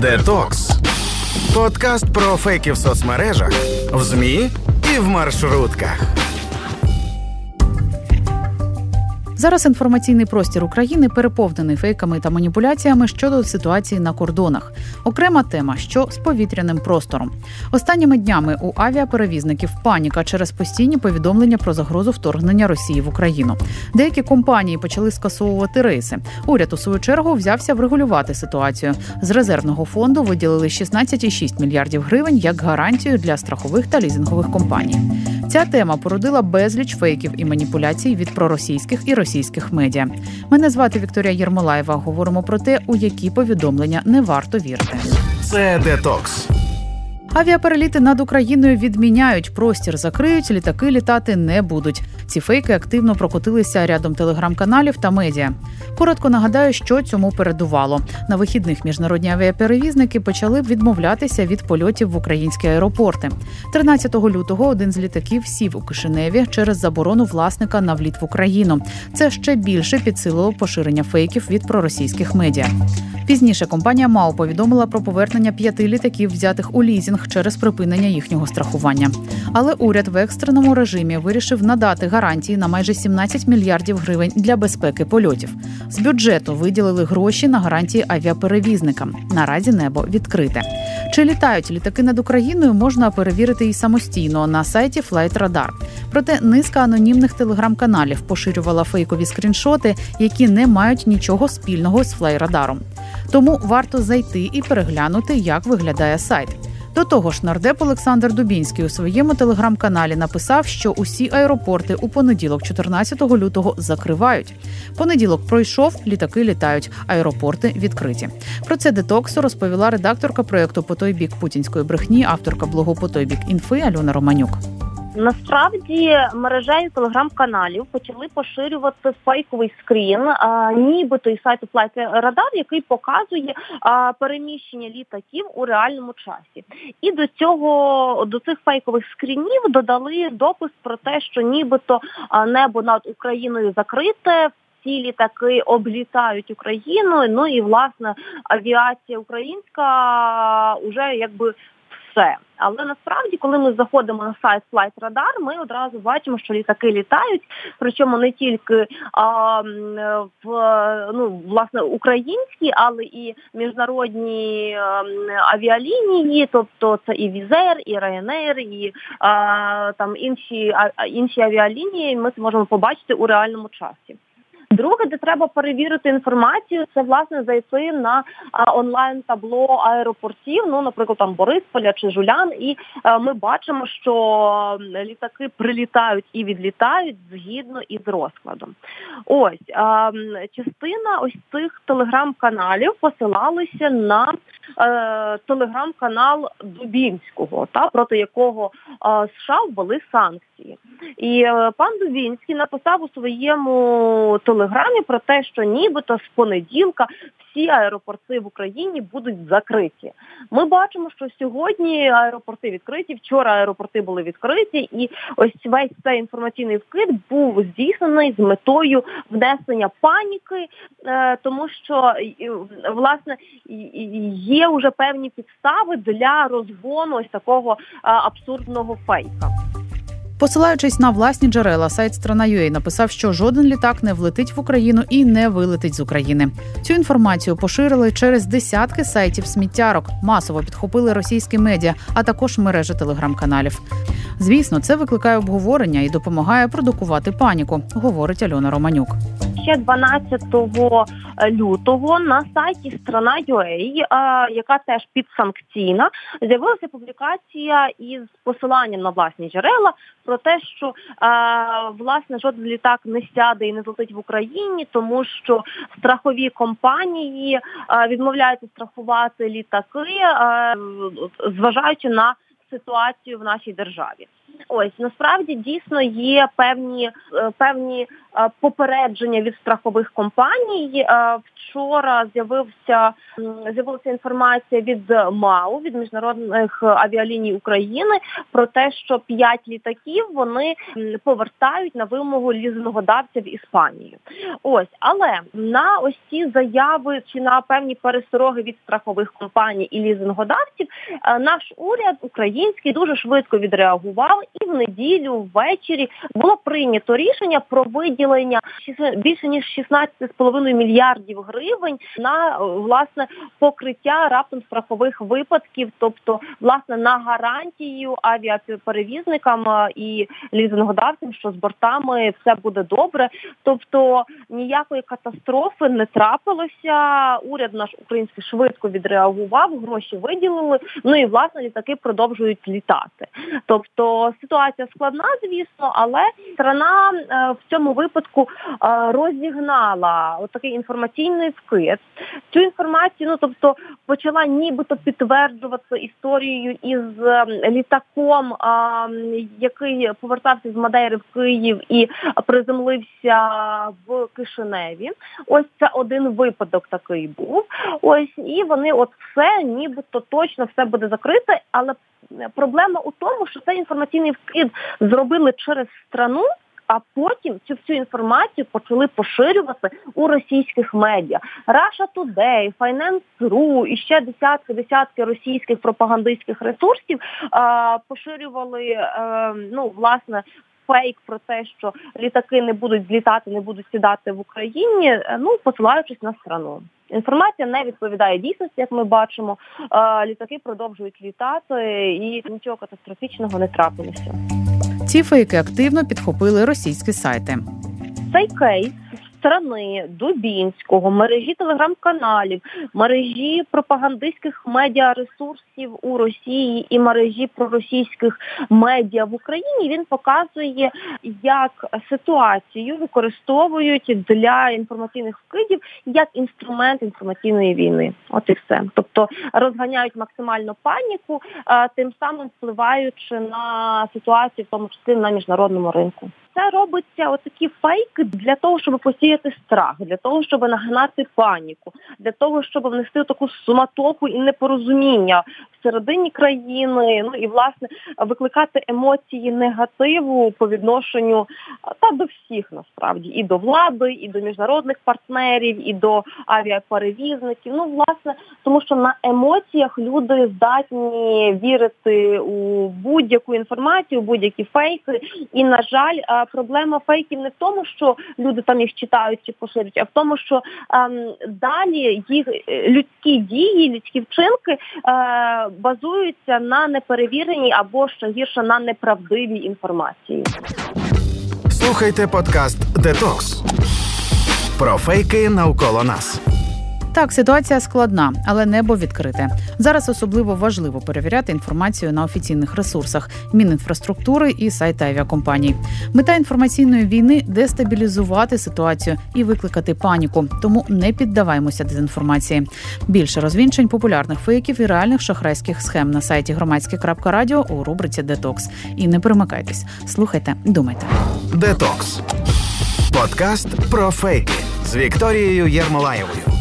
Детокс. Подкаст про фейки в соцмережах, в ЗМІ і в маршрутках. Зараз інформаційний простір України переповнений фейками та маніпуляціями щодо ситуації на кордонах. Окрема тема, що з повітряним простором. Останніми днями у авіаперевізників паніка через постійні повідомлення про загрозу вторгнення Росії в Україну. Деякі компанії почали скасовувати рейси. Уряд у свою чергу взявся врегулювати ситуацію. З резервного фонду виділили 16,6 мільярдів гривень як гарантію для страхових та лізингових компаній. Ця тема породила безліч фейків і маніпуляцій від проросійських і російських медіа. Мене звати Вікторія Єрмолаєва. Говоримо про те, у які повідомлення не варто вірити. Це детокс. Авіапереліти над Україною відміняють простір, закриють, літаки літати не будуть. Ці фейки активно прокотилися рядом телеграм-каналів та медіа. Коротко нагадаю, що цьому передувало. На вихідних міжнародні авіаперевізники почали відмовлятися від польотів в українські аеропорти. 13 лютого один з літаків сів у Кишиневі через заборону власника на вліт в Україну. Це ще більше підсилило поширення фейків від проросійських медіа. Пізніше компанія МАУ повідомила про повернення п'яти літаків, взятих у лізінг через припинення їхнього страхування. Але уряд в екстреному режимі вирішив надати гарантії на майже 17 мільярдів гривень для безпеки польотів. З бюджету виділили гроші на гарантії авіаперевізникам. Наразі небо відкрите. Чи літають літаки над Україною, можна перевірити і самостійно на сайті FlightRadar. Проте низка анонімних телеграм-каналів поширювала фейкові скріншоти, які не мають нічого спільного з флайрадаром. Тому варто зайти і переглянути, як виглядає сайт. До того ж, нардеп Олександр Дубінський у своєму телеграм-каналі написав, що усі аеропорти у понеділок, 14 лютого, закривають. Понеділок пройшов, літаки літають, аеропорти відкриті. Про це детоксу розповіла редакторка проєкту по той бік путінської брехні, авторка блогу по той бік інфи Альона Романюк. Насправді мережею телеграм-каналів почали поширювати фейковий скрін, а, нібито із сайту Flight Radar, який показує а, переміщення літаків у реальному часі. І до цього до цих фейкових скрінів додали допис про те, що нібито небо над Україною закрите. Ці літаки облітають Україну. Ну і власне авіація українська вже якби все. Але насправді, коли ми заходимо на сайт Flight Radar, ми одразу бачимо, що літаки літають, причому не тільки а, в ну власне українські, але і міжнародні авіалінії, тобто це і Візер, і Ryanair, і а, там інші а, інші авіалінії. Ми це можемо побачити у реальному часі. Друге, де треба перевірити інформацію, це власне зайти на онлайн табло аеропортів, ну, наприклад, там Борисполя чи Жулян, і а, ми бачимо, що літаки прилітають і відлітають згідно із розкладом. Ось частина ось цих телеграм-каналів посилалися на е, телеграм-канал Дубінського, та проти якого е, США ввели санкції. І е, пан Дубінський написав у своєму телеграмі про те, що нібито з понеділка всі аеропорти в Україні будуть закриті. Ми бачимо, що сьогодні аеропорти відкриті, вчора аеропорти були відкриті, і ось весь цей інформаційний вкид був здійснений з метою внесення паніки, е, тому що власне є вже певні підстави для розгону ось такого абсурдного фейка. Посилаючись на власні джерела, сайт Страна.ua написав, що жоден літак не влетить в Україну і не вилетить з України. Цю інформацію поширили через десятки сайтів сміттярок, масово підхопили російські медіа, а також мережі телеграм-каналів. Звісно, це викликає обговорення і допомагає продукувати паніку, говорить Альона Романюк ще 12 лютого на сайті Страна.ua, яка теж підсанкційна, з'явилася публікація із посиланням на власні джерела про те, що власне жоден літак не сяде і не злетить в Україні, тому що страхові компанії відмовляються страхувати літаки, зважаючи на ситуацію в нашій державі. Ось насправді дійсно є певні е, певні е, попередження від страхових компаній. Е, вчора з'явився з'явилася інформація від МАУ від міжнародних авіаліній України про те, що п'ять літаків вони повертають на вимогу лізингодавця в Іспанію. Ось, але на ось ці заяви чи на певні перестороги від страхових компаній і лізингодавців наш уряд український дуже швидко відреагував і в неділю ввечері було прийнято рішення про виділення більше ніж 16,5 мільярдів гривень на власне покриття раптом страхових випадків, тобто власне на гарантію авіаперевізникам і лізингодавцям, що з бортами все буде добре. Тобто ніякої катастрофи не трапилося. Уряд наш український швидко відреагував, гроші виділили. Ну і власне літаки продовжують літати. Тобто ситуація складна, звісно, але страна е, в цьому випадку е, розігнала отакий інформаційний вкид. Цю інформацію, ну тобто, почала нібито підтверджувати історією із е, літаком, який повертався з Мадейри в Київ і приземлився в Кишиневі. Ось це один випадок такий був. Ось і вони, от все, нібито точно все буде закрите, але проблема у тому, що цей інформаційний вкид зробили через страну. А потім цю всю інформацію почали поширювати у російських медіа. Russia Today, Finance.ru і ще десятки десятки російських пропагандистських ресурсів а, поширювали а, е, ну власне фейк про те, що літаки не будуть злітати, не будуть сідати в Україні. Е, ну посилаючись на страну. Інформація не відповідає дійсності, як ми бачимо. Літаки продовжують літати, і нічого катастрофічного не трапилося. Ці фейки активно підхопили російські сайти. Цей кейс сторони Дубінського, мережі телеграм-каналів, мережі пропагандистських медіаресурсів у Росії і мережі проросійських медіа в Україні. Він показує, як ситуацію використовують для інформаційних вкидів як інструмент інформаційної війни. От і все. Тобто розганяють максимально паніку, тим самим впливаючи на ситуацію, в тому числі на міжнародному ринку це робиться отакі фейки для того, щоб посіяти страх, для того, щоб нагнати паніку, для того, щоб внести таку суматоху і непорозуміння всередині країни, ну і власне викликати емоції негативу по відношенню та до всіх насправді і до влади, і до міжнародних партнерів, і до авіаперевізників. Ну, власне, тому що на емоціях люди здатні вірити у будь-яку інформацію, будь-які фейки. І на жаль, проблема фейків не в тому, що люди там їх читають чи поширюють, а в тому, що ем, далі їх е, людські дії, людські вчинки е, базуються на неперевіреній або ще гірше на неправдивій інформації. Слухайте подкаст Детокс про фейки навколо нас. Так, ситуація складна, але небо відкрите. Зараз особливо важливо перевіряти інформацію на офіційних ресурсах мінінфраструктури і сайти авіакомпаній. Мета інформаційної війни дестабілізувати ситуацію і викликати паніку. Тому не піддаваймося дезінформації. Більше розвінчень популярних фейків і реальних шахрайських схем на сайті громадське.радіо у рубриці Детокс. І не перемикайтесь, слухайте, думайте. Детокс подкаст про фейки з Вікторією Єрмолаєвою.